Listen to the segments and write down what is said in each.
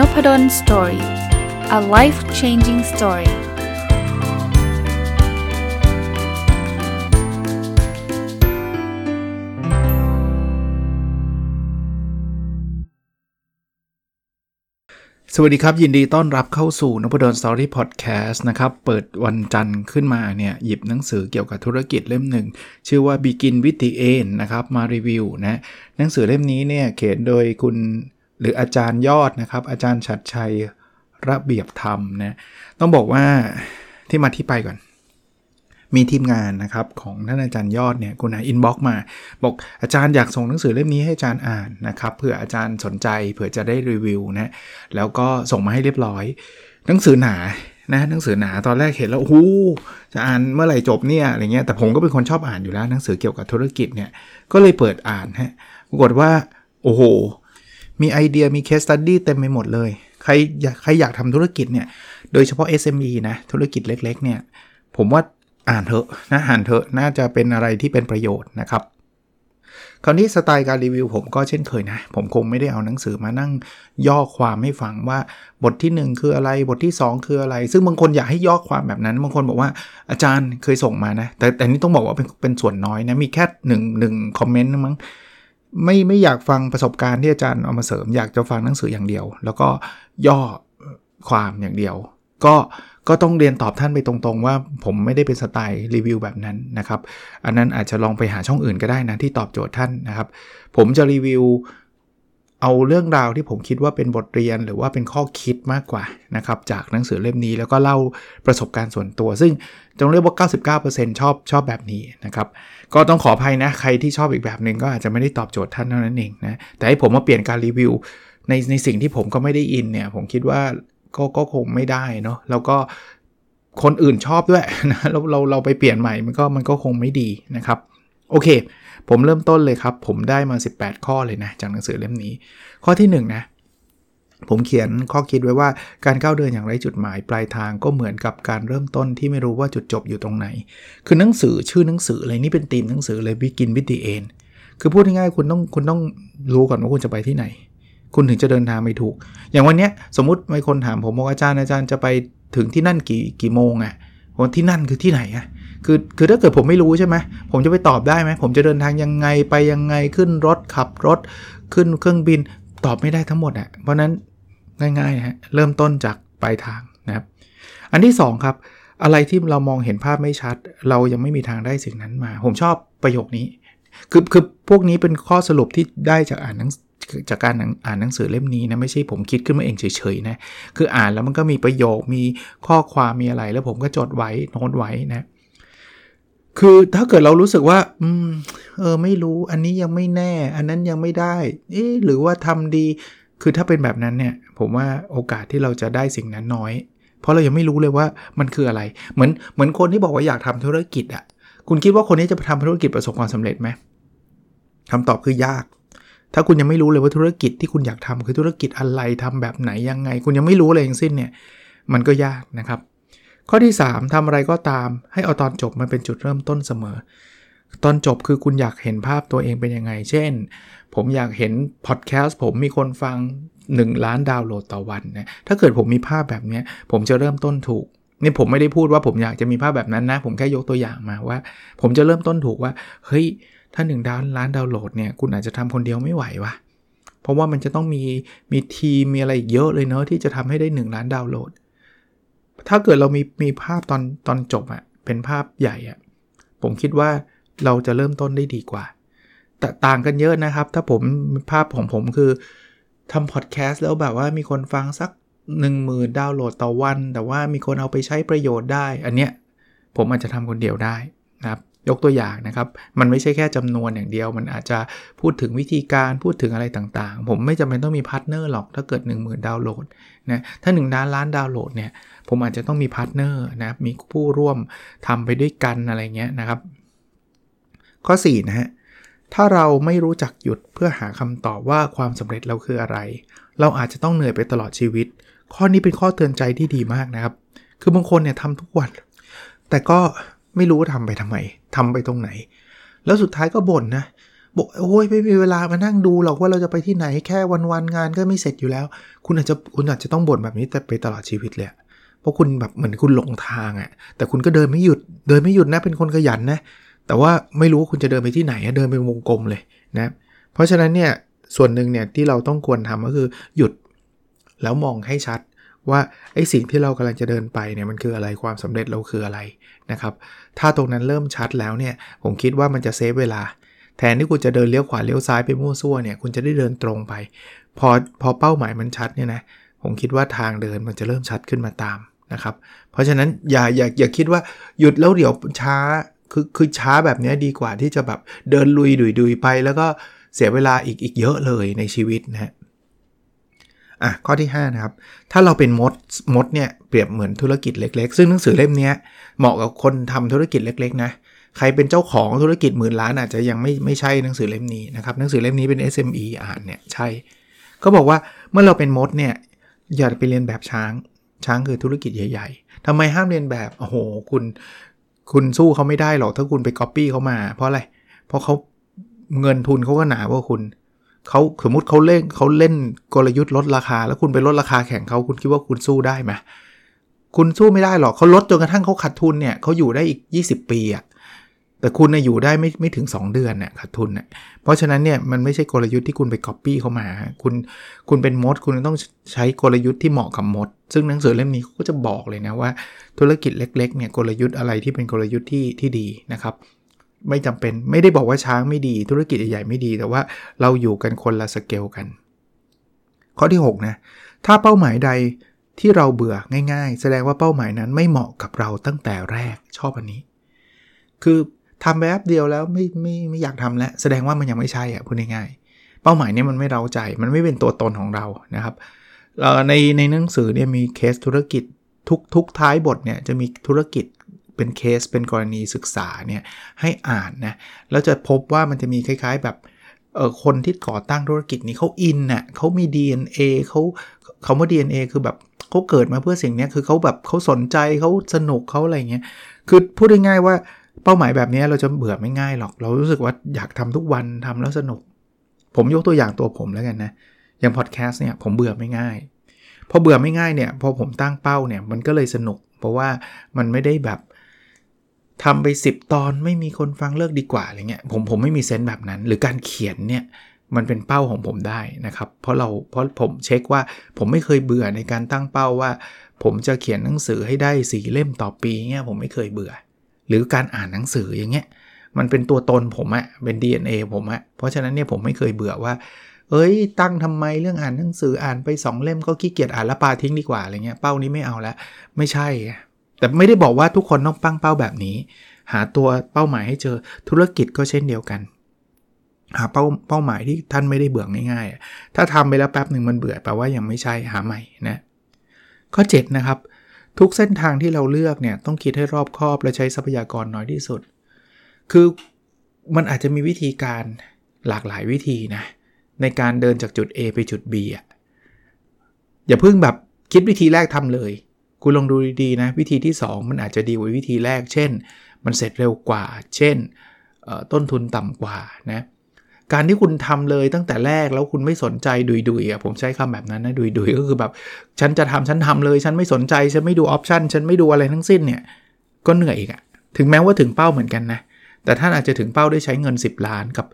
นพด ล story a life changing story สวัสดีครับ ยินดีต้อนรับเข้าสู่นพดล story พอดแคสต์นะครับ เปิดวันจันทร์ขึ้นมาเนี่ย หยิบหนังสือเกี่ยวกับธุรกิจเล่มหนึ่ง ชื่อว่า Begin with the End นะครับ มารีวิวนะ หนังสือเล่มนี้เนี่ย เขียนโดยคุณ หรืออาจารย์ยอดนะครับ อาจารย์ชัดชัยระเบียบธรรมนะต้องบอกว่าที่มาที่ไปก่อน มีทีมงานนะครับของท่านอาจารย์ยอดเนี่ยคุณาอินบ็อกมา บอกอาจารย์อยากส่งหนังสือเล่มนี้ให้อาจารย์อ่านนะครับเผื่ออาจารย์สนใจเผื่อจะได้รีวิวนะแล้วก็ส่งมาให้เรียบร้อย หนังสือหนานะหนังสือหนาตอนแรกเห็นแล้วโอ้โหจะอ่านเมื่อไหร่จบเนี่ยอะไรเงี้ยแต่ผมก็เป็นคนชอบอ่านอยู่แล้วหนังสือเกี่ยวกับธุรกิจเนี่ยก็เลยเปิดอ่านฮะปรากฏว่าโอ้โห มีไอเดียมี case study เต็มไปหมดเลย ใครอยากใครอยากทำธุรกิจเนี่ย โดยเฉพาะ SME นะ ธุรกิจเล็กๆ เนี่ย ผมว่าอ่านเถอะนะอ่านเถอะน่าจะเป็นอะไรที่เป็นประโยชน์นะครับคราวนี้สไตล์การรีวิวผมก็เช่นเคยนะ ผมคงไม่ได้เอาหนังสือมานั่งย่อความให้ฟังว่าบทที่ 1 คืออะไรบทที่ 2 คืออะไร ซึ่งบางคนอยากให้ย่อความแบบนั้นบางคนบอกว่าอาจารย์เคยส่งมานะ แต่แต่นี้ต้องบอกว่าเป็นเป็นส่วนน้อยนะ มีแค่หนึ่งหนึ่งคอมเมนต์มั้ง ไม่ไม่อยากฟังประสบการณ์ที่อาจารย์เอามาเสริม อยากจะฟังหนังสืออย่างเดียว แล้วก็ย่อความอย่างเดียว ก็ก็ต้องเรียนตอบท่านไปตรงๆ ว่าผมไม่ได้เป็นสไตล์รีวิวแบบนั้นนะครับ อันนั้นอาจจะลองไปหาช่องอื่นก็ได้นะที่ตอบโจทย์ท่านนะครับ ผมจะรีวิวเอาเรื่องราวที่ผมคิดว่าเป็นบทเรียนหรือว่าเป็นข้อคิดมากกว่านะครับจากหนังสือเล่มนี้แล้วก็เล่าประสบการณ์ส่วนตัว ซึ่ง จงเรียกว่า 99%ชอบชอบแบบนี้นะครับ ก็ต้องขออภัยนะ ใครที่ชอบอีกแบบหนึ่งก็อาจจะไม่ได้ตอบโจทย์ท่านเท่านั้นเองนะ แต่ให้ผมมาเปลี่ยนการรีวิว ในในสิ่งที่ผมก็ไม่ได้อินเนี่ย ผมคิดว่าก็ก็คงไม่ได้เนาะ แล้วก็คนอื่นชอบด้วยนะเราเราเราไปเปลี่ยนใหม่มันก็มันก็คงไม่ดีนะครับ โอเค ผมเริ่มต้นเลยครับ ผมได้มา 18 ข้อเลยนะ จากหนังสือเล่มนี้ ข้อที่1นนะ ผมเขียนข้อคิดไว้ว่าการก้าวเดินอย่างไรจุดหมายปลายทางก็เหมือนกับการเริ่มต้นที่ไม่รู้ว่าจุดจบอยู่ตรงไหน คือหนังสือชื่อหนังสือเลยนี่เป็นธีมหนังสือเลย Begin with the End คือพูดง่ายๆคุณต้องคุณต้องรู้ก่อนว่าคุณจะไปที่ไหน คุณถึงจะเดินทางไปถูก อย่างวันนี้สมมติมีคนถามผมว่าอาจารย์อาจารย์จะไปถึงที่นั่นกี่กี่โมงอะ่ะว่าที่นั่นคือที่ไหนอะ่ะคือคือถ้าเกิดผมไม่รู้ใช่ไหมผมจะไปตอบได้ไหมผมจะเดินทางยังไงไปยังไงขึ้นรถขับรถ ขึ้นเครื่องบินตอบไม่ได้ทั้งหมดอะ่ะเพราะนั้น ง่ายๆฮะเริ่มต้นจากปลายทางนะครับ อันที่ 2 ครับ อะไรที่เรามองเห็นภาพไม่ชัด เรายังไม่มีทางได้สิ่งนั้นมา ผมชอบประโยคนี้ คือคือพวกนี้เป็นข้อสรุปที่ได้จากอ่านหนังจากการอ่านหนังสือเล่มนี้นะไม่ใช่ผมคิดขึ้นมาเองเฉยๆนะคืออ่านแล้วมันก็มีประโยคมีข้อความมีอะไร แล้วผมก็จดไว้โน้ตไว้นะคือถ้าเกิดเรารู้สึกว่า อืม เออ ไม่รู้ อันนี้ยังไม่แน่ อันนั้นยังไม่ได้ เอ๊หรือว่าทำดี คือถ้าเป็นแบบนั้นเนี่ยผมว่าโอกาสที่เราจะได้สิ่งนั้นน้อย เพราะเรายังไม่รู้เลยว่ามันคืออะไร เหมือนเหมือนคนที่บอกว่าอยากทำธุรกิจอะ่ะคุณคิดว่าคนนี้จะทำธุรกิจประสบความสำเร็จไหมคำตอบคือยาก ถ้าคุณยังไม่รู้เลยว่าธุรกิจที่คุณอยากทำคือธุรกิจอะไรทำแบบไหนยังไง คุณยังไม่รู้เลยทั้งสิ้นเนี่ยมันก็ยากนะครับ ข้อที่ 3ทำอะไรก็ตามให้เอาตอนจบมาเป็นจุดเริ่มต้นเสมอ ตอนจบคือคุณอยากเห็นภาพตัวเองเป็นยังไง เช่น ผมอยากเห็นพอดแคสต์ผมมีคนฟัง 1 ล้านดาวน์โหลดต่อวันนะ ถ้าเกิดผมมีภาพแบบนี้ผมจะเริ่มต้นถูก นี่ผมไม่ได้พูดว่าผมอยากจะมีภาพแบบนั้นนะ ผมแค่ยกตัวอย่างมาว่า ผมจะเริ่มต้นถูกว่า เฮ้ย ถ้า1ดาวล้านดาวน์โหลดเนี่ย คุณอาจจะทำคนเดียวไม่ไหววะเพราะว่ามันจะต้องมี มีทีม มีอะไรเยอะเลยเนาะที่จะทำให้ได้ 1 ล้านดาวน์โหลด ถ้าเกิดเรามี มีภาพตอน ตอนจบอะเป็นภาพใหญ่อะผมคิดว่า เราจะเริ่มต้นได้ดีกว่า แต่ต่างกันเยอะนะครับ ถ้าผมภาพของผมคือทำพอดแคสต์แล้วแบบว่ามีคนฟังสัก 10,000ดาวน์โหลดต่อวัน แต่ว่ามีคนเอาไปใช้ประโยชน์ได้ อันเนี้ยผมอาจจะทำคนเดียวได้นะครับยกตัวอย่างนะครับ มันไม่ใช่แค่จำนวนอย่างเดียว มันอาจจะพูดถึงวิธีการพูดถึงอะไรต่างๆ ผมไม่จำเป็นต้องมี partner หรอก ถ้าเกิด 10,000 ดาวน์โหลดนะ ถ้า1ล้านล้านดาวน์โหลดเนี่ย ผมอาจจะต้องมี partner นะ มีผู้ร่วมทำไปด้วยกันอะไรเงี้ยนะครับ ข้อ4นะฮะถ้าเราไม่รู้จักหยุดเพื่อหาคำตอบว่าความสำเร็จเราคืออะไร เราอาจจะต้องเหนื่อยไปตลอดชีวิต ข้อนี้เป็นข้อเตือนใจที่ดีมากนะครับ คือบางคนเนี่ยทำทุกวัน แต่ก็ไม่รู้ว่าทำไปทำไมทำไปตรงไหน แล้วสุดท้ายก็บ่นนะบอกโอ้ยไม่มีเวลามานั่งดูหรอกว่าเราจะไปที่ไหนแค่วันๆงานก็ไม่เสร็จอยู่แล้ว คุณอาจจะคุณอาจจะต้องบ่นแบบนี้แต่ไปตลอดชีวิตเลยเพราะคุณแบบเหมือนคุณหลงทางอะ่ะแต่คุณก็เดินไม่หยุดเดินไม่หยุดนะเป็นคนขยันนะ แต่ว่าไม่รู้ว่าคุณจะเดินไปที่ไหนเดินเป็นวงกลมเลยนะ เพราะฉะนั้นเนี่ยส่วนหนึ่งเนี่ยที่เราต้องควรทำก็คือหยุดแล้วมองให้ชัดว่าไอ้สิ่งที่เรากำลังจะเดินไปเนี่ยมันคืออะไรความสำเร็จเราคืออะไรนะครับ ถ้าตรงนั้นเริ่มชัดแล้วเนี่ยผมคิดว่ามันจะเซฟเวลา แทนที่คุณจะเดินเลี้ยวขวาเลี้ยวซ้ายไปมั่วซั่วเนี่ยคุณจะได้เดินตรงไป พอพอเป้าหมายมันชัดเนี่ยนะผมคิดว่าทางเดินมันจะเริ่มชัดขึ้นมาตามนะครับ เพราะฉะนั้นอย่าอย่าอย่าคิดว่าหยุดแล้วเดี๋ยวช้า คือคือช้าแบบนี้ดีกว่าที่จะแบบเดินลุยดุยดุยไป แล้วก็เสียเวลาอีกอีกเยอะเลยในชีวิตนะฮะอะข้อที่ 5 นะครับ ถ้าเราเป็นมดมดเนี่ยเปรียบเหมือนธุรกิจเล็ก ๆ ซึ่งหนังสือเล่มนี้เหมาะกับคนทำธุรกิจเล็ก ๆ นะใครเป็นเจ้าของธุรกิจหมื่นล้านอาจจะยังไม่ไม่ใช่หนังสือเล่มนี้นะครับหนังสือเล่มนี้เป็น SME อ่านเนี่ยใช่เขาบอกว่าเมื่อเราเป็นมดเนี่ยอย่าไปเรียนแบบช้างช้างคือธุรกิจใหญ่ ๆทำไมห้ามเรียนแบบโอ้โหคุณ คุณสู้เขาไม่ได้หรอกถ้าคุณไปก๊อปปี้เขามา เพราะอะไร เพราะเขาเงินทุนเขาก็หนากว่าคุณเขาสมมติเขาเล่นเขาเล่นกลยุทธ์ลดราคา แล้วคุณไปลดราคาแข่งเขาคุณคิดว่าคุณสู้ได้ไหมคุณสู้ไม่ได้หรอกเขาลดจนกระทั่งเขาขาดทุนเนี่ยเขาอยู่ได้อีก 20 ปีอะ แต่คุณนะอยู่ได้ไม่ไม่ถึง 2 เดือนเนี่ยขาดทุนเนี่ยเพราะฉะนั้นเนี่ยมันไม่ใช่กลยุทธ์ที่คุณไปก๊อปปี้เข้ามา คุณคุณเป็นมด คุณต้องใช้กลยุทธ์ที่เหมาะกับมด ซึ่งหนังสือเล่มนี้ก็จะบอกเลยนะว่า ธุรกิจเล็กๆเนี่ยกลยุทธ์อะไรที่เป็นกลยุทธ์ที่ที่ดีนะครับ ไม่จำเป็นไม่ได้บอกว่าช้างไม่ดี ธุรกิจใหญ่ไม่ดี แต่ว่าเราอยู่กันคนละสเกลกัน ข้อที่6นะถ้าเป้าหมายใดที่เราเบื่อง่าย ๆ แสดงว่าเป้าหมายนั้นไม่เหมาะกับเราตั้งแต่แรกชอบอันนี้ คือ ทำแบบเดียวแล้วไม่ไม่ไม่อยากทำแล้ว แสดงว่ามันยังไม่ใช่อะพูดง่ายๆเป้าหมายนี้มันไม่เราใจมันไม่เป็นตัวตนของเรานะครับในในหนังสือเนี่ยมีเคสธุรกิจทุกทุกท้ายบทเนี่ยจะมีธุรกิจเป็นเคสเป็นกรณีศึกษาเนี่ยให้อ่านนะแล้วจะพบว่ามันจะมีคล้าย ๆ แบบเออคนที่ก่อตั้งธุรกิจนี้เขาอินน่ะเขามี DNA เขาเขาว่า DNA คือแบบเขาเกิดมาเพื่อสิ่งนี้คือเขาแบบเขาสนใจเขาสนุกเขาอะไรเงี้ยคือพูดง่ายๆว่า เป้าหมายแบบนี้เราจะเบื่อไม่ง่ายหรอก เรารู้สึกว่าอยากทำทุกวันทำแล้วสนุก ผมยกตัวอย่างตัวผมแล้วกันนะ อย่างพอดแคสต์เนี่ยผมเบื่อไม่ง่าย พอเบื่อไม่ง่ายเนี่ย พอผมตั้งเป้าเนี่ยมันก็เลยสนุก เพราะว่ามันไม่ได้แบบทำไป 10 ตอนไม่มีคนฟังเลิกดีกว่าอะไรเงี้ยผมผมไม่มีเซนต์แบบนั้น หรือการเขียนเนี่ยมันเป็นเป้าของผมได้นะครับ เพราะเราเพราะผมเช็คว่าผมไม่เคยเบื่อในการตั้งเป้าว่า ผมจะเขียนหนังสือให้ได้สีเล่มต่อปีเงี้ยผมไม่เคยเบื่อ หรือการอ่านหนังสืออย่างเงี้ยมันเป็นตัวตนผมอะเป็น DNA ผมอะเพราะฉะนั้นเนี่ยผมไม่เคยเบื่อว่า เอ้ย ตั้งทำไมเรื่องอ่านหนังสืออ่านไป 2 เล่มก็ขี้เกียจอ่านแล้วปาทิ้งดีกว่าอะไรเงี้ยเป้านี้ไม่เอาล้วไม่ใช่ แต่ไม่ได้บอกว่าทุกคนต้องปั้งเป้าแบบนี้ หาตัวเป้าหมายให้เจอธุรกิจก็เช่นเดียวกัน หาเป้าเป้าหมายที่ท่านไม่ได้เบื่อง่ายๆ ถ้าทำไปแล้วแป๊บหนึ่งมันเบื่อแปลว่ายังไม่ใช่หาใหม่นะข้อ7นะครับ ทุกเส้นทางที่เราเลือกเนี่ยต้องคิดให้รอบคอบและใช้ทรัพยากรน้อยที่สุด คือมันอาจจะมีวิธีการหลากหลายวิธีนะ ในการเดินจากจุด A ไปจุด B อะอย่าเพิ่งแบบคิดวิธีแรกทำเลย คุณลองดูดีๆนะ วิธีที่ 2 มันอาจจะดีกว่าวิธีแรก เช่น มันเสร็จเร็วกว่า เช่นต้นทุนต่ำกว่านะ การที่คุณทำเลยตั้งแต่แรกแล้วคุณไม่สนใจดุยดุยอะผมใช้คำแบบนั้นนะดุยดุยก็คือแบบ ฉันจะทำฉันทำเลย ฉันไม่สนใจ ฉันไม่ดูออปชันฉันไม่ดูอะไรทั้งสิ้นเนี่ย ก็เหนื่อยอีกอะถึงแม้ว่าถึงเป้าเหมือนกันนะ แต่ท่านอาจจะถึงเป้าได้ใช้เงิน 10 ล้านกับ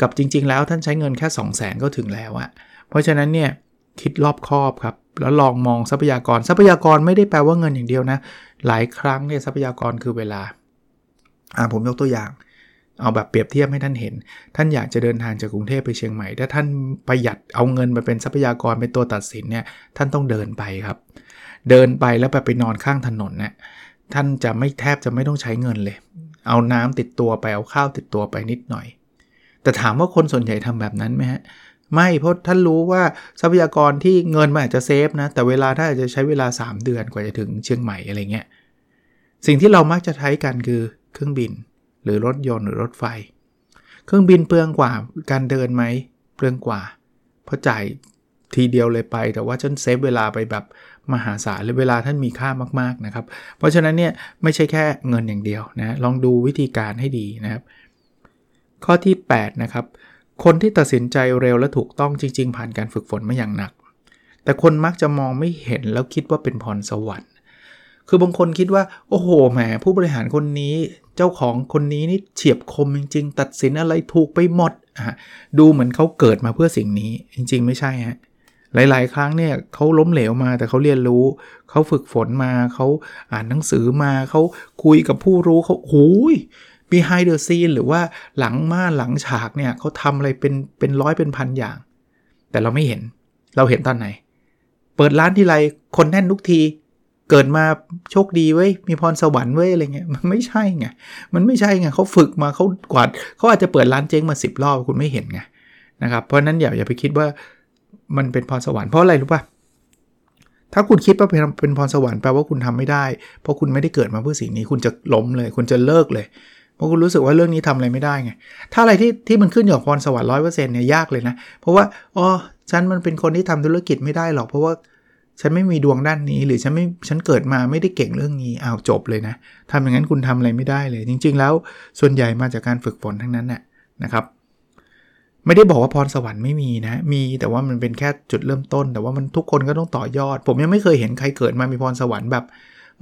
กับจริง ๆ แล้วท่านใช้เงินแค่ 2 0 0แสนก็ถึงแล้วอะเพราะฉะนั้นเนี่ยคิดรอบคอบครับ แล้วลองมองทรัพยากรทรัพยากรไม่ได้แปลว่าเงินอย่างเดียวนะ หลายครั้งเนี่ยทรัพยากรคือเวลาอ่าผมยกตัวอย่าง เอาแบบเปรียบเทียบให้ท่านเห็น ท่านอยากจะเดินทางจากกรุงเทพไปเชียงใหม่ ถ้าท่านประหยัดเอาเงินมาเป็นทรัพยากรเป็นตัวตัดสินเนี่ย ท่านต้องเดินไปครับ เดินไปแล้วไปไปนอนข้างถนนเนี่ย ท่านจะไม่แทบจะไม่ต้องใช้เงินเลย เอาน้ำติดตัวไป เอาข้าวติดตัวไปนิดหน่อย แต่ถามว่าคนส่วนใหญ่ทำแบบนั้นไหมฮะ ไม่ เพราะท่านรู้ว่าทรัพยากรที่เงินมันอาจจะเซฟนะ แต่เวลาถ้าอาจจะใช้เวลา 3 เดือนกว่าจะถึงเชียงใหม่อะไรเงี้ย สิ่งที่เรามักจะใช้กันคือเครื่องบิน หรือรถยนต์หรือรถไฟ เครื่องบินเปลืองกว่าการเดินไหมเปลืองกว่าเพราะจ่ายทีเดียวเลยไป แต่ว่าจนเซฟเวลาไปแบบมหาศาลเลยเวลาท่านมีค่ามากๆนะครับ เพราะฉะนั้นเนี่ยไม่ใช่แค่เงินอย่างเดียวนะลองดูวิธีการให้ดีนะครับ ข้อที่ 8 นะครับ คนที่ตัดสินใจเร็วและถูกต้องจริง ๆ ผ่านการฝึกฝนมาอย่างหนัก แต่คนมักจะมองไม่เห็นแล้วคิดว่าเป็นพรสวรรค์ คือบางคนคิดว่า โอ้โหแหมผู้บริหารคนนี้ เจ้าของคนนี้นี่เฉียบคมจริง ๆ ตัดสินอะไรถูกไปหมดดูเหมือนเขาเกิดมาเพื่อสิ่งนี้ จริง ๆ ไม่ใช่ฮะหลาย ๆ ครั้งเนี่ยเขาล้มเหลวมาแต่เขาเรียนรู้ เขาฝึกฝนมาเขาอ่านหนังสือมาเขาคุยกับผู้รู้เขาหูย behind the scene หรือว่าหลังม่านหลังฉากเนี่ยเขาทำอะไรเป็นเป็นร้อยเป็นพันอย่าง แต่เราไม่เห็นเราเห็นตอนไหน เปิดร้านที่ไรคนแน่นทุกที เกิดมาโชคดีเว้ยมีพรสวรรค์เว้ยอะไรเงี้ยมันไม่ใช่ไงมันไม่ใช่ไงเขาฝึกมาเขากวาดเขาอาจจะเปิดร้านเจ๊งมา 10 รอบคุณไม่เห็นไงนะครับเพราะนั้นอย่าอย่าไปคิดว่ามันเป็นพรสวรรค์เพราะอะไรรู้ป่ะถ้าคุณคิดว่าเป็นเป็นพรสวรรค์แปลว่าคุณทำไม่ได้ เพราะคุณไม่ได้เกิดมาเพื่อสิ่งนี้ คุณจะล้มเลย คุณจะเลิกเลย เพราะคุณรู้สึกว่าเรื่องนี้ทำอะไรไม่ได้ไง ถ้าอะไรที่ที่มันขึ้นอยู่กับพรสวรรค์ร้อยเปอร์เซ็นต์เนี่ยยากเลยนะ เพราะว่า อ๋อ ฉันมันเป็นคนที่ทำธุรกิจไม่ได้หรอก เพราะว่า ฉันไม่มีดวงด้านนี้ หรือฉันไม่ฉันเกิดมาไม่ได้เก่งเรื่องนี้อ้าวจบเลยนะทำอย่างนั้นคุณทำอะไรไม่ได้เลย จริง ๆ แล้วส่วนใหญ่มาจากการฝึกฝนทั้งนั้นน่ะนะครับ ไม่ได้บอกว่าพรสวรรค์ไม่มีนะ มีแต่ว่ามันเป็นแค่จุดเริ่มต้น แต่ว่ามันทุกคนก็ต้องต่อยอด ผมยังไม่เคยเห็นใครเกิดมามีพรสวรรค์แบบ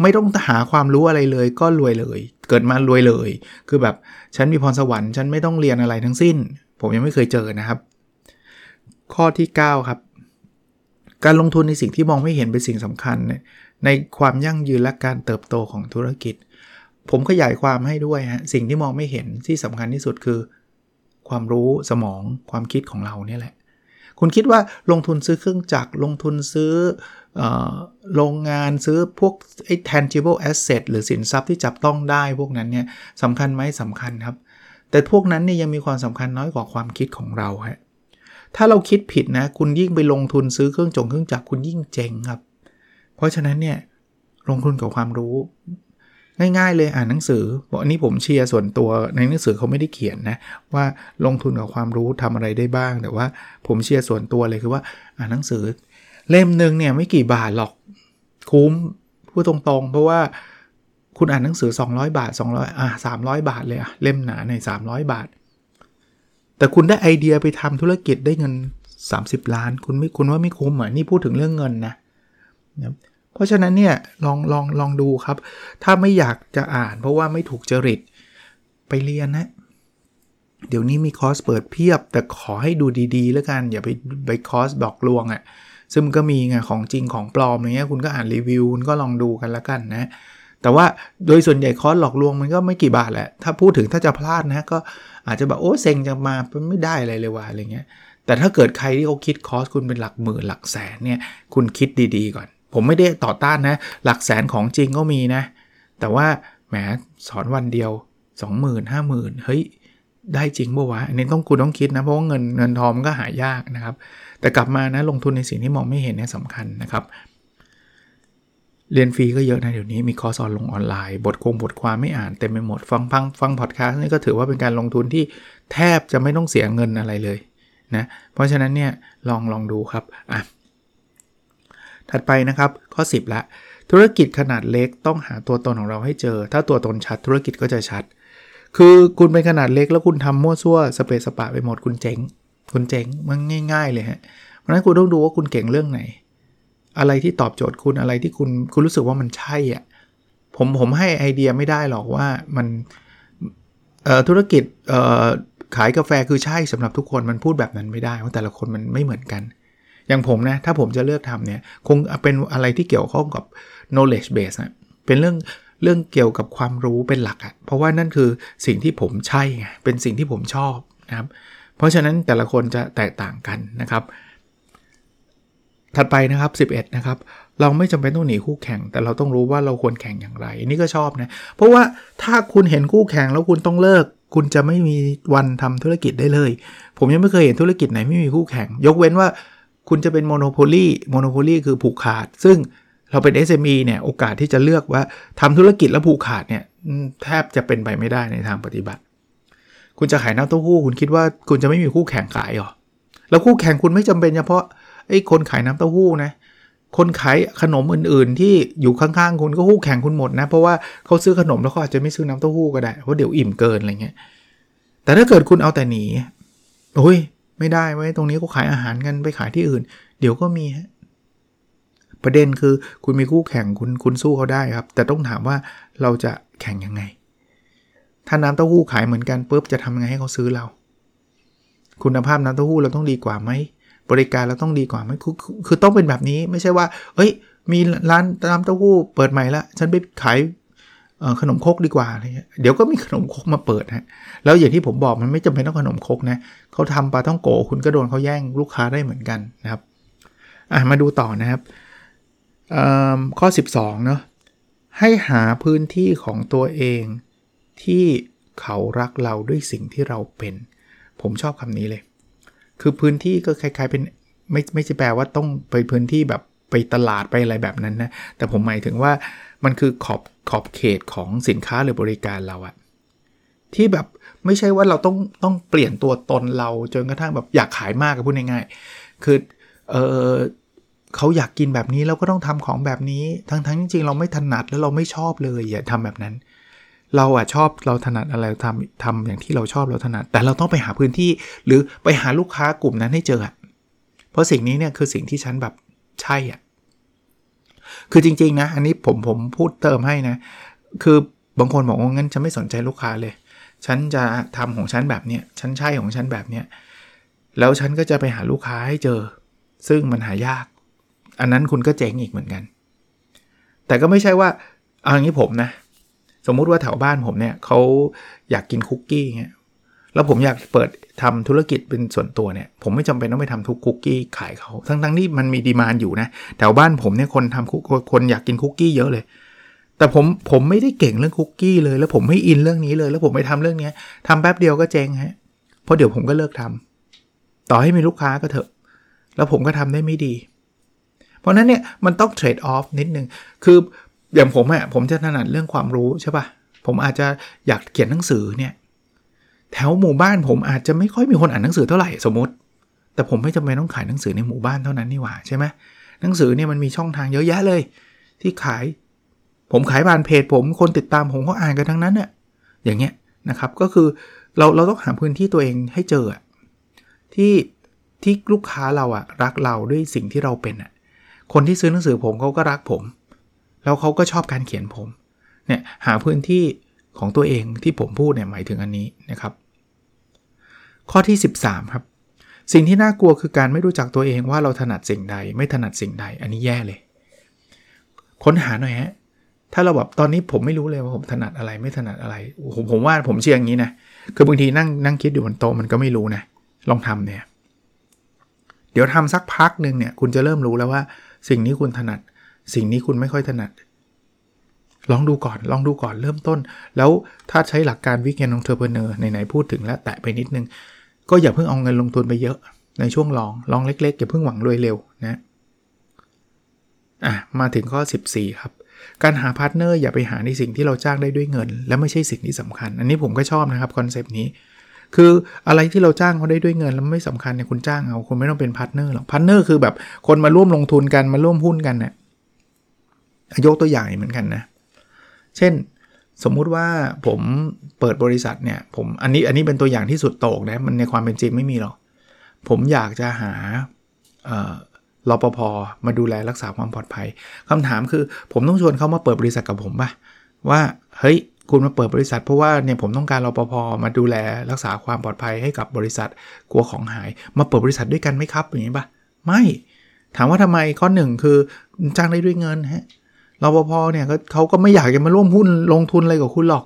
ไม่ต้องหาความรู้อะไรเลย ก็รวยเลย เกิดมารวยเลย คือแบบฉันมีพรสวรรค์ฉันไม่ต้องเรียนอะไรทั้งสิ้น ผมยังไม่เคยเจอนะครับ ข้อที่ 9 ครับ การลงทุนในสิ่งที่มองไม่เห็นเป็นสิ่งสำคัญ ในความยั่งยืนและการเติบโตของธุรกิจ ผมขยายความให้ด้วยฮะสิ่งที่มองไม่เห็นที่สำคัญที่สุดคือ ความรู้สมองความคิดของเราเนี่ยแหละ คุณคิดว่าลงทุนซื้อเครื่องจักรลงทุนซื้อโรงงานซื้อพวกไอ้ tangible asset หรือสินทรัพย์ที่จับต้องได้พวกนั้นเนี่ยสำคัญไหมสำคัญครับ แต่พวกนั้นเนี่ยยังมีความสำคัญน้อยกว่าความคิดของเราฮะ ถ้าเราคิดผิดนะ คุณยิ่งไปลงทุนซื้อเครื่องจงเครื่องจักรคุณยิ่งเจ๊งครับ เพราะฉะนั้นเนี่ยลงทุนกับความรู้ ง่ายๆเลยอ่านหนังสือบอกอันนี้ผมเชียร์ส่วนตัวในหนังสือเขาไม่ได้เขียนนะ ว่าลงทุนกับความรู้ทำอะไรได้บ้าง แต่ว่าผมเชียร์ส่วนตัวเลยคือว่าอ่านหนังสือ เล่มหนึ่งเนี่ยไม่กี่บาทหรอกคุ้มพูดตรงๆ เพราะว่าคุณอ่านหนังสือ 200 บาท 200 อะ300 บาทเลยอะเล่มหนาใน 300 บาท แต่คุณได้ไอเดียไปทำธุรกิจได้เงิน 30 ล้าน คุณไม่คุณว่าไม่คุ้มอะนี่พูดถึงเรื่องเงินนะเพราะฉะนั้นเนี่ยลองลองลองดูครับ ถ้าไม่อยากจะอ่าน เพราะว่าไม่ถูกจริตไปเรียนนะ เดี๋ยวนี้มีคอร์สเปิดเพียบ แต่ขอให้ดูดีๆ แล้วกัน อย่าไปไปคอร์สหลอกลวงอะซึ่งก็มีไงของจริงของปลอมอะไรเงี้ยคุณก็อ่านรีวิวคุณก็ลองดูกันล้วกันนะ แต่ว่าโดยส่วนใหญ่คอร์สหลอกลวงมันก็ไม่กี่บาทแหละ ถ้าพูดถึงถ้าจะพลาดนะก็ อาจจะแบบโอ้เซ็งจะมาไม่ได้อะไรเลยว่ะอะไรเงี้ยแต่ถ้าเกิดใครที่เขาคิดคอร์สคุณเป็นหลักหมื่นหลักแสนเนี่ยคุณคิดดีๆก่อน ผมไม่ได้ต่อต้านนะ หลักแสนของจริงก็มีนะ แต่ว่าแหมสอนวันเดียว 20,000 50,000เฮ้ยได้จริงบ่วะอันนี้ต้องคุณต้องคิดนะ เพราะว่าเงินเงินทองก็หายากนะครับ แต่กลับมานะลงทุนในสิ่งที่มองไม่เห็นเนี่ยสำคัญนะครับ เรียนฟรีก็เยอะนะเดี๋ยวนี้มีคอร์สออนลงออนไลน์ บทคงบทความให้อ่านเต็มไปหมดฟังฟังฟังพอดแคสต์นี่ก็ถือว่าเป็นการลงทุนที่แทบจะไม่ต้องเสียเงินอะไรเลยนะเพราะฉะนั้นเนี่ยลองลองดูครับอะถัดไปนะครับข้อ 10ละธุรกิจขนาดเล็กต้องหาตัวตนของเราให้เจอ ถ้าตัวตนชัดธุรกิจก็จะชัด คือคุณเป็นขนาดเล็กแล้วคุณทำมั่วซั่วสเปซสปะไปหมดคุณเจ๊ง คุณเจ๊งมันง่าย ๆ เลยฮะเพราะนั้นคุณต้องดูว่าคุณเก่งเรื่องไหน อะไรที่ตอบโจทย์คุณอะไรที่คุณคุณรู้สึกว่ามันใช่อะผมผมให้ไอเดียไม่ได้หรอกว่ามันธุรกิจขายกาแฟคือใช่สำหรับทุกคนมันพูดแบบนั้นไม่ได้เพราะแต่ละคนมันไม่เหมือนกัน อย่างผมนะ ถ้าผมจะเลือกทำเนี่ย คงเป็นอะไรที่เกี่ยวข้องกับ knowledge base นะเป็นเรื่องเรื่องเกี่ยวกับความรู้เป็นหลักอะเพราะว่านั่นคือสิ่งที่ผมใช่ไงเป็นสิ่งที่ผมชอบนะครับเพราะฉะนั้นแต่ละคนจะแตกต่างกันนะครับ ถัดไปนะครับ 11 นะครับ เราไม่จำเป็นต้องหนีคู่แข่ง แต่เราต้องรู้ว่าเราควรแข่งอย่างไร นี่ก็ชอบนะ เพราะว่าถ้าคุณเห็นคู่แข่งแล้วคุณต้องเลิก คุณจะไม่มีวันทำธุรกิจได้เลย ผมยังไม่เคยเห็นธุรกิจไหนไม่มีคู่แข่ง ยกเว้นว่าคุณจะเป็น monopoly monopoly คือผูกขาด ซึ่งเราเป็น SME เนี่ยโอกาสที่จะเลือกว่าทำธุรกิจแล้วผูกขาดเนี่ยแทบจะเป็นไปไม่ได้ในทางปฏิบัติ คุณจะขายน้ำเต้าหู้คุณคิดว่าคุณจะไม่มีคู่แข่งขายหรอแล้วคู่แข่งคุณไม่จำเป็นเฉพาะ ไอ้คนขายน้ำเต้าหู้นะคนขายขนมอื่นๆ ที่อยู่ข้างๆคุณก็คู่แข่งคุณหมดนะ เพราะว่าเขาซื้อขนมแล้วเขาอาจจะไม่ซื้อน้ำเต้าหู้ก็ได้เพราะเดี๋ยวอิ่มเกินอะไรเงี้ยแต่ถ้าเกิดคุณเอาแต่หนีโอ้ยไม่ได้ไว้ตรงนี้ก็ขายอาหารกันไปขายที่อื่น เดี๋ยวก็มีฮะประเด็นคือคุณมีคู่แข่งคุณคุณสู้เขาได้ครับ แต่ต้องถามว่าเราจะแข่งยังไง ถ้าน้ำเต้าหู้ขายเหมือนกันปุ๊บจะทำยังไงให้เขาซื้อเรา คุณภาพน้ำเต้าหู้เราต้องดีกว่าไหม บริการเราต้องดีกว่าไหมคือคือต้องเป็นแบบนี้ไม่ใช่ว่า เอ้ย มีร้านน้ำเต้าหู้เปิดใหม่ละฉันไปขายขนมคกดีกว่าอะไรเงี้ยเดี๋ยวก็มีขนมคกมาเปิดฮะแล้วอย่างที่ผมบอกมันไม่จำเป็นต้องขนมคกนะเขาทำปลาท่องโกคุณก็โดนเขาแย่งลูกค้าได้เหมือนกันนะครับอะมาดูต่อนะครับข้อ 12เนาะให้หาพื้นที่ของตัวเองที่เขารักเราด้วยสิ่งที่เราเป็น ผมชอบคำนี้เลย คือพื้นที่ก็คล้าย ๆ เป็นไม่ไม่ใช่แปลว่าต้องไปพื้นที่แบบไปตลาดไปอะไรแบบนั้นนะ แต่ผมหมายถึงว่ามันคือขอบขอบเขตของสินค้าหรือบริการเราอะที่แบบไม่ใช่ว่าเราต้องต้องเปลี่ยนตัวตนเราจนกระทั่งแบบอยากขายมากพูดง่ายๆคือเออเขาอยากกินแบบนี้เราก็ต้องทำของแบบนี้ ทั้งทั้งจริงๆเราไม่ถนัดแล้วเราไม่ชอบเลยอย่าทำแบบนั้น เราอะชอบเราถนัดอะไรทำทำอย่างที่เราชอบเราถนัด แต่เราต้องไปหาพื้นที่หรือไปหาลูกค้ากลุ่มนั้นให้เจอ เพราะสิ่งนี้เนี่ยคือสิ่งที่ฉันแบบใช่อะคือจริง ๆ นะ อันนี้ผมผมพูดเติมให้นะ คือบางคนบอกว่างั้นฉันไม่สนใจลูกค้าเลย ฉันจะทำของฉันแบบเนี้ยฉันใช่ของฉันแบบเนี้ยแล้วฉันก็จะไปหาลูกค้าให้เจอ ซึ่งมันหายาก อันนั้นคุณก็เจ๊งอีกเหมือนกัน แต่ก็ไม่ใช่ว่าเอาอย่างนี้ผมนะ สมมุติว่าแถวบ้านผมเนี่ยเขาอยากกินคุกกี้เงี้ยแล้วผมอยากเปิดทำธุรกิจเป็นส่วนตัวเนี่ย ผมไม่จำเป็นต้องไปทำทุกคุกกี้ขายเขาทั้งทั้งที่มันมีดีมานอยู่นะ แถวบ้านผมเนี่ยคนทำคุกคนอยากกินคุกกี้เยอะเลย แต่ผมผมไม่ได้เก่งเรื่องคุกกี้เลย แล้วผมไม่อินเรื่องนี้เลย แล้วผมไปทำเรื่องนี้ทำแป๊บเดียวก็เจ๊งฮะเพราะเดี๋ยวผมก็เลิกทำต่อให้มีลูกค้าก็เถอะ แล้วผมก็ทำได้ไม่ดี เพราะนั้นเนี่ยมันต้องเทรดออฟนิดนึงคือ อย่างผมอะผมจะถนัดเรื่องความรู้ใช่ปะผมอาจจะอยากเขียนหนังสือเนี่ย แถวหมู่บ้านผมอาจจะไม่ค่อยมีคนอ่านหนังสือเท่าไหร่สมมติ แต่ผมไม่จำเป็นต้องขายหนังสือในหมู่บ้านเท่านั้นนี่หว่าใช่ไหมหนังสือเนี่ยมันมีช่องทางเยอะแยะเลย ที่ขาย ผมขายผ่านเพจ ผมคนติดตามผมก็อ่านกันทั้งนั้นเนี่ยอย่างเงี้ยนะครับก็คือเราเราต้องหาพื้นที่ตัวเองให้เจอที่ที่ลูกค้าเราอะรักเราด้วยสิ่งที่เราเป็นอะคนที่ซื้อหนังสือผมเขาก็รักผม แล้วเขาก็ชอบการเขียนผมเนี่ยหาพื้นที่ของตัวเองที่ผมพูดเนี่ยหมายถึงอันนี้นะครับ ข้อที่ 13 ครับ สิ่งที่น่ากลัวคือการไม่รู้จักตัวเองว่าเราถนัดสิ่งใด ไม่ถนัดสิ่งใด อันนี้แย่เลย ค้นหาหน่อยฮะถ้าเราแบบตอนนี้ผมไม่รู้เลยว่าผมถนัดอะไรไม่ถนัดอะไรผมผมว่าผมเชื่ออย่างนี้นะคือบางทีนั่งนั่งคิดอยู่บนโต๊ะมันก็ไม่รู้นะลองทำเนี่ยเดี๋ยวทำสักพักหนึ่งเนี่ยคุณจะเริ่มรู้แล้วว่า สิ่งนี้คุณถนัด สิ่งนี้คุณไม่ค่อยถนัด ลองดูก่อนลองดูก่อนเริ่มต้น แล้วถ้าใช้หลักการวิกเกนองเทอร์เพเนอร์ไหนๆพูดถึงแล้วแตะไปนิดนึง ก็อย่าเพิ่งเอาเงินลงทุนไปเยอะในช่วงลองลองเล็กๆอย่าเพิ่งหวังรวยเร็วนะอะมาถึงข้อ 14 ครับ การหา partner อย่าไปหาในสิ่งที่เราจ้างได้ด้วยเงิน และไม่ใช่สิ่งที่สำคัญ อันนี้ผมก็ชอบนะครับ concept นี้ คืออะไรที่เราจ้างเขาได้ด้วยเงิน แล้วไม่สำคัญเนี่ยคุณจ้างเอาคุณไม่ต้องเป็น partner หรอก partner คือแบบคนมาร่วมลงทุนกันมาร่วมหุ้นกันเนี่ย ยกตัวอย่างเหมือนกันนะ เช่นสมมุติว่าผมเปิดบริษัทเนี่ยผมอันนี้อันนี้เป็นตัวอย่างที่สุดโต่งนะมันในความเป็นจริงไม่มีหรอก ผมอยากจะหารปภมาดูแลรักษาความปลอดภัยคำถามคือผมต้องชวนเขามาเปิดบริษัทกับผมป่ะว่าเฮ้ยคุณมาเปิดบริษัท เพราะว่าเนี่ยผมต้องการรปภมาดูแลรักษาความปลอดภัยให้กับบริษัทกลัวของหาย มาเปิดบริษัทด้วยกันไหมครับอย่างนี้ป่ะไม่ ถามว่าทำไมข้อหนึ่งคือจ้างได้ด้วยเงินฮะ รปภเนี่ยเขาก็ไม่อยากจะมาร่วมหุ้นลงทุนอะไรกับคุณหรอก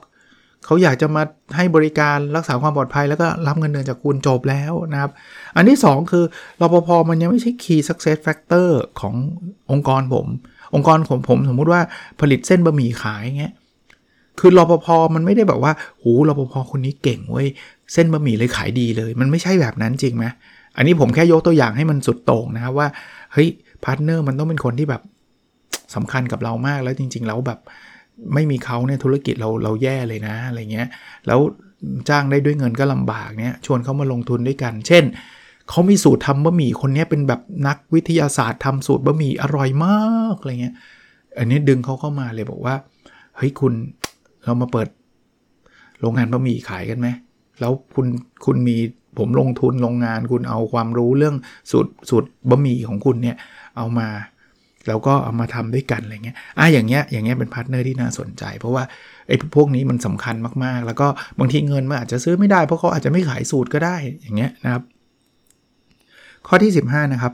เขาอยากจะมาให้บริการรักษาความปลอดภัยแล้วก็รับเงินเดือนจากคุณจบแล้วนะครับ อันที่ 2 คือรปภมันยังไม่ใช่ key success factor ขององค์กรผม องค์กรของผมสมมุติว่าผลิตเส้นบะหมี่ขายเงี้ยคือรปภมันไม่ได้แบบว่าหูรปภคนนี้เก่งเว้ยเส้นบะหมี่เลยขายดีเลย มันไม่ใช่แบบนั้นจริงไหมอันนี้ผมแค่ยกตัวอย่างให้มันสุดโต่งนะครับว่าเฮ้ย partner มันต้องเป็นคนที่แบบ สำคัญกับเรามากแล้วจริง ๆ แล้วแบบไม่มีเขาเนี่ยธุรกิจเราเราแย่เลยนะอะไรเงี้ยแล้วจ้างได้ด้วยเงินก็ลำบากเนี่ยชวนเขามาลงทุนด้วยกัน เช่นเขามีสูตรทำบะหมี่คนนี้เป็นแบบนักวิทยาศาสตร์ทำสูตรบะหมี่อร่อยมากอะไรเงี้ยอันนี้ดึงเขาเข้ามาเลยบอกว่าเฮ้ยคุณเรามาเปิด โรงงานบะหมี่ขายกันไหมแล้วคุณคุณมีผมลงทุนโรงงานคุณเอาความรู้เรื่องสูตรสูตรบะหมี่ของคุณเนี่ยเอามา แล้วก็เอามาทำด้วยกันอะไรเงี้ยอะอย่างเงี้ยอย่างเงี้ยเป็น partner ที่น่าสนใจ เพราะว่าไอ้พวกนี้มันสำคัญมากๆ แล้วก็บางทีเงินมันอาจจะซื้อไม่ได้เพราะเขาอาจจะไม่ขายสูตรก็ได้อย่างเงี้ยนะครับ ข้อที่ 15 นะครับ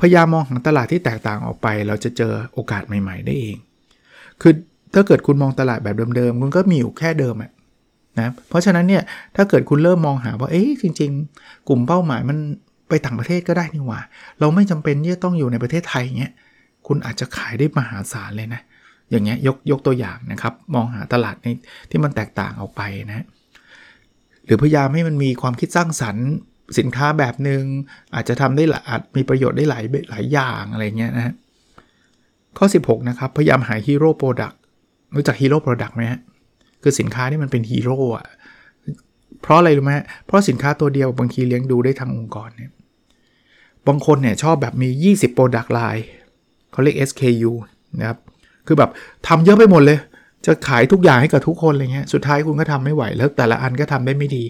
พยายามมองหาตลาดที่แตกต่างออกไป เราจะเจอโอกาสใหม่ ๆ ได้เอง คือถ้าเกิดคุณมองตลาดแบบเดิมๆคุณก็มีอยู่แค่เดิมอะนะเพราะฉะนั้นเนี่ยถ้าเกิดคุณเริ่มมองหาว่าเอ๊ะจริง ๆ กลุ่มเป้าหมายมันไปต่างประเทศก็ได้นี่หว่า เราไม่จำเป็นที่จะต้องอยู่ในประเทศไทยเงี้ย คุณอาจจะขายได้มหาศาลเลยนะ อย่างเงี้ยยกยกตัวอย่างนะครับ มองหาตลาดในที่มันแตกต่างออกไปนะ หรือพยายามให้มันมีความคิดสร้างสรรค์สินค้าแบบหนึ่งอาจจะทำได้หลายอาจมีประโยชน์ได้หลายหลายอย่างอะไรเงี้ยนะ ข้อ 16 นะครับ พยายามหา hero product รู้จัก hero product ไหมฮะคือสินค้าที่มันเป็นฮีโร่อะเพราะอะไรรู้ไหมเพราะสินค้าตัวเดียวบางทีเลี้ยงดูได้ทั้งองค์กรเนี่ยบางคนเนี่ยชอบแบบมี 20 Product Line เขาเรียก SKU นะครับ คือแบบทำเยอะไปหมดเลย จะขายทุกอย่างให้กับทุกคนอะไรเงี้ย สุดท้ายคุณก็ทำไม่ไหว แล้วแต่ละอันก็ทำได้ไม่ดี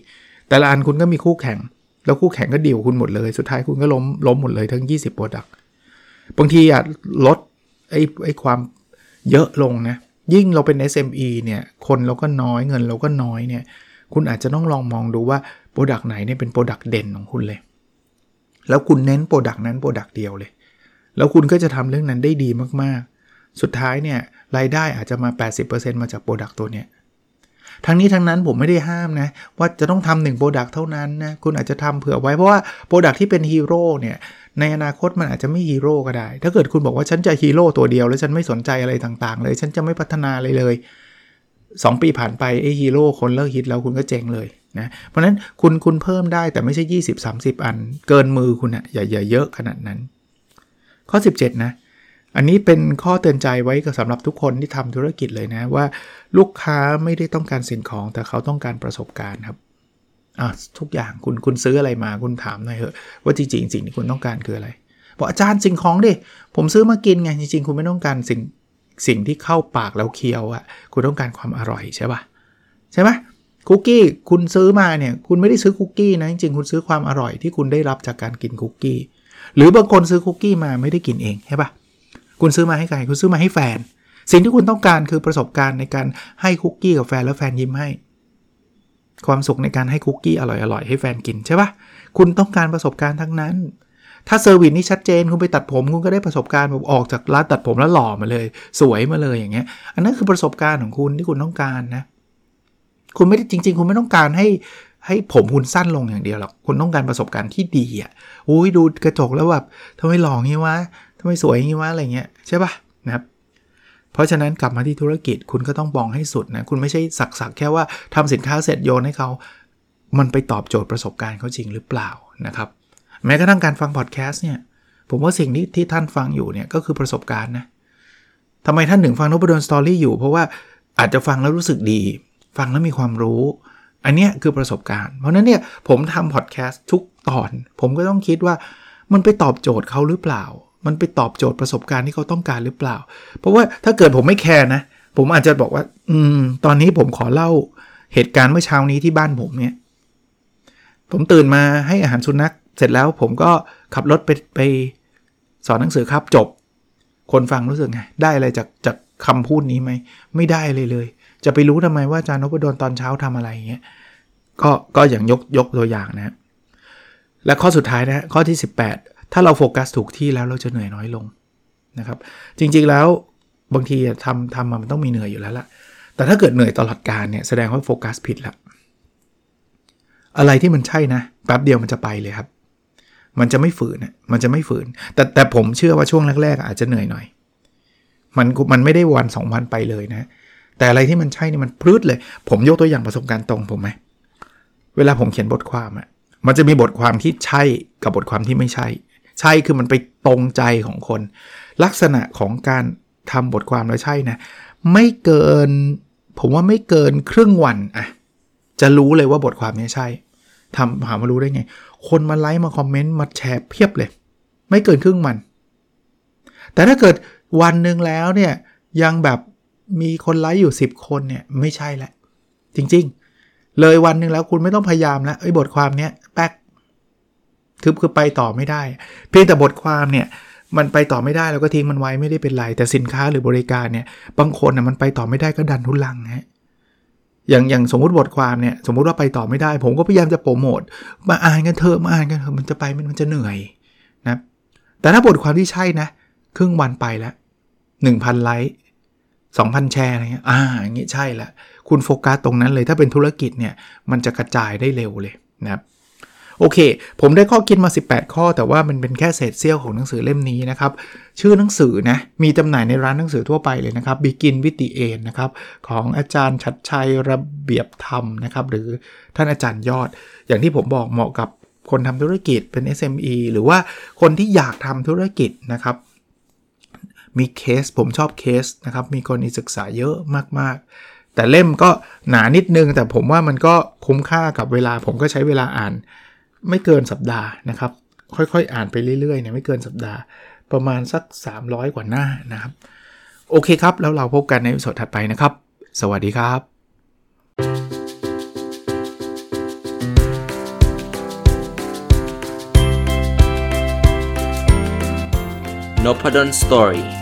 แต่ละอันคุณก็มีคู่แข่ง แล้วคู่แข่งก็ดีลคุณหมดเลย สุดท้ายคุณก็ล้มล้มหมดเลยทั้ง 20 Product บางทีอะลดไอ้ไอ้ความเยอะลงนะ ยิ่งเราเป็น SME เนี่ย คนเราก็น้อยเงินเราก็น้อยเนี่ย คุณอาจจะต้องลองมองดูว่า Product ไหนเนี่ยเป็น Product เด่นของคุณเลย แล้วคุณเน้น Product นั้น Product เดียวเลย แล้วคุณก็จะทำเรื่องนั้นได้ดีมากๆ สุดท้ายเนี่ยรายได้อาจจะมา 80%มาจาก Product ตัวเนี้ยทั้งนี้ทั้งนั้นผมไม่ได้ห้ามนะ ว่าจะต้องทำหนึ่ง product เท่านั้นนะคุณอาจจะทำเผื่อไว้เพราะว่า product ที่เป็นฮีโร่เนี่ยในอนาคตมันอาจจะไม่ฮีโร่ก็ได้ ถ้าเกิดคุณบอกว่าฉันจะฮีโร่ตัวเดียว แล้วฉันไม่สนใจอะไรต่างๆ เลย ฉันจะไม่พัฒนาอะไรเลย 2 ปีผ่านไปไอ้ฮีโร่คนเลิกฮิตแล้วคุณก็เจ๊งเลยนะเพราะฉะนั้นคุณคุณเพิ่มได้แต่ไม่ใช่ 20-30 อัน เกินมือคุณอะอย่าอย่าเยอะขนาดนั้น ข้อ 17 นะ อันนี้เป็นข้อเตือนใจไว้กับสำหรับทุกคนที่ทำธุรกิจเลยนะ ว่าลูกค้าไม่ได้ต้องการสิ่งของแต่เขาต้องการประสบการณ์ครับอะทุกอย่างคุณคุณซื้ออะไรมาคุณถามหน่อยเถอะว่าจริงๆสิ่งที่คุณต้องการคืออะไรบอกอาจารย์สิ่งของดิผมซื้อมากินไงจริงๆ คุณไม่ต้องการสิ่งสิ่งที่เข้าปากแล้วเคี้ยวอะ่ะคุณต้องการความอร่อยใช่ปะใช่ไหมคุกกี้คุณซื้อมาเนี่ยคุณไม่ได้ซื้อคุกกี้นะจริงๆ คุณซื้อความอร่อยที่คุณได้รับจากการกินคุกกี้ หรือบางคนซื้อคุกกี้มาไม่ได้กินเองใช่ปะคุณซื้อมาให้ใครคุณซื้อมาให้แฟน สิ่งที่คุณต้องการคือประสบการณ์ในการให้คุกกี้กับแฟนแล้วแฟนยิ้มให้ ความสุขในการให้คุกกี้อร่อยๆให้แฟนกินใช่ปะคุณต้องการประสบการณ์ทั้งนั้น ถ้า service นี่ชัดเจนคุณไปตัดผมคุณก็ได้ประสบการณ์แบบออกจากร้านตัดผมแล้วหล่อมาเลย สวยมาเลยอย่างเงี้ย อันนั้นคือประสบการณ์ของคุณที่คุณต้องการนะ คุณไม่ได้จริง ๆ คุณไม่ต้องการให้ ให้ผมคุณสั้นลงอย่างเดียวหรอกคุณต้องการประสบการณ์ที่ดีอะอุ้ยดูกระจกแล้วแบบทำไมหล่องี้วะทำไมสวยงี้วะอะไรเงี้ยใช่ปะนะครับเพราะฉะนั้นกลับมาที่ธุรกิจคุณก็ต้องมองให้สุดนะคุณไม่ใช่สักสักแค่ว่าทำสินค้าเสร็จโยนให้เขา มันไปตอบโจทย์ประสบการณ์เขาจริงหรือเปล่านะครับ แม้กระทั่งการฟังพอดแคสต์เนี่ยผมว่าสิ่งที่ที่ท่านฟังอยู่เนี่ยก็คือประสบการณ์นะทำไมท่านถึงฟังนบดนสตอรี่อยู่ เพราะว่าอาจจะฟังแล้วรู้สึกดี ฟังแล้วมีความรู้ อันนี้คือประสบการณ์ เพราะนั้นเนี่ยผมทำพอดแคสต์ทุกตอน ผมก็ต้องคิดว่ามันไปตอบโจทย์เขาหรือเปล่า มันไปตอบโจทย์ประสบการณ์ที่เขาต้องการหรือเปล่า เพราะว่าถ้าเกิดผมไม่แคร์นะ ผมอาจจะบอกว่า อืม ตอนนี้ผมขอเล่าเหตุการณ์เมื่อเช้านี้ที่บ้านผมเนี่ย ผมตื่นมาให้อาหารสุนัข เสร็จแล้วผมก็ขับรถไปไปสอนหนังสือครับจบ คนฟังรู้สึกไง ได้อะไรจากจากคำพูดนี้ไหม ไม่ได้เลยเลย จะไปรู้ทำไมว่าอาจารย์นพดลตอนเช้าทำอะไรอย่างเงี้ยก็ก็อย่างยกยกตัวอย่างนะ และข้อสุดท้ายนะข้อที่ 18 ถ้าเราโฟกัสถูกที่แล้วเราจะเหนื่อยน้อยลงนะครับ จริงๆแล้วบางทีทำทำมันต้องมีเหนื่อยอยู่แล้วล่ะแต่ถ้าเกิดเหนื่อยตลอดการเนี่ยแสดงว่าโฟกัสผิดละอะไรที่มันใช่นะแป๊บเดียวมันจะไปเลยครับ มันจะไม่ฝืนมันจะไม่ฝืน แต่แต่ผมเชื่อว่าช่วงแรกๆ อาจจะเหนื่อยหน่อย มันมันไม่ได้วันสองวันไปเลยนะ แต่อะไรที่มันใช่นี่มันพลืดเลย ผมยกตัวอย่างประสบการณ์ตรงผมไหมเวลาผมเขียนบทความอะมันจะมีบทความที่ใช่กับบทความที่ไม่ใช่ ใช่คือมันไปตรงใจของคน ลักษณะของการทำบทความแล้วใช่นะ ไม่เกิน ผมว่าไม่เกินครึ่งวันอะจะรู้เลยว่าบทความนี้ใช่ทำหามารู้ได้ไง คนมาไลค์มาคอมเมนต์มาแชร์เพียบเลย ไม่เกินครึ่งวัน แต่ถ้าเกิดวันหนึ่งแล้วเนี่ยยังแบบ มีคนไลค์อยู่ 10 คนเนี่ยไม่ใช่แหละ จริงๆ เลยวันหนึ่งแล้วคุณไม่ต้องพยายามแล้วไอ้บทความเนี้ยแป๊กคือคือไปต่อไม่ได้ เพียงแต่บทความเนี่ยมันไปต่อไม่ได้แล้วก็ทิ้งมันไว้ไม่ได้เป็นไร แต่สินค้าหรือบริการเนี่ยบางคนน่ะมันไปต่อไม่ได้ก็ดันทุลังฮะอย่างอย่างสมมติบทความเนี่ยสมมติว่าไปต่อไม่ได้ ผมก็พยายามจะโปรโมทมาอ่านกันเถอะมาอ่านกันเถอะมันจะไปมันจะเหนื่อยนะแต่ถ้าบทความที่ใช่นะ ครึ่งวันไปแล้ว1,000ไลค์ 2,000 แชร์อะไรเงี้ยอ่าอย่างงี้ใช่ละคุณโฟกัสตรงนั้นเลยถ้าเป็นธุรกิจเนี่ยมันจะกระจายได้เร็วเลยนะครับโอเค ผมได้ข้อคิดมา 18 ข้อ แต่ว่ามันเป็นแค่เศษเสี้ยวของหนังสือเล่มนี้นะครับ ชื่อหนังสือนะ มีจำหน่ายในร้านหนังสือทั่วไปเลยนะครับ Begin with the End นะครับ ของอาจารย์ชัดชัยระเบียบธรรมนะครับ หรือท่านอาจารย์ยอด อย่างที่ผมบอกเหมาะกับคนทำธุรกิจเป็น SME หรือว่าคนที่อยากทำธุรกิจนะครับ มีเคสผมชอบเคสนะครับ มีคนศึกษาเยอะมากๆ แต่เล่มก็หนานิดนึง แต่ผมว่ามันก็คุ้มค่ากับเวลา ผมก็ใช้เวลาอ่าน ไม่เกินสัปดาห์นะครับ ค่อยๆ อ่านไปเรื่อยๆเนี่ยไม่เกินสัปดาห์ ประมาณสัก 300 กว่าหน้านะครับ โอเคครับ แล้วเราพบกันในสดถัดไปนะครับ สวัสดีครับ n o p a d o n Story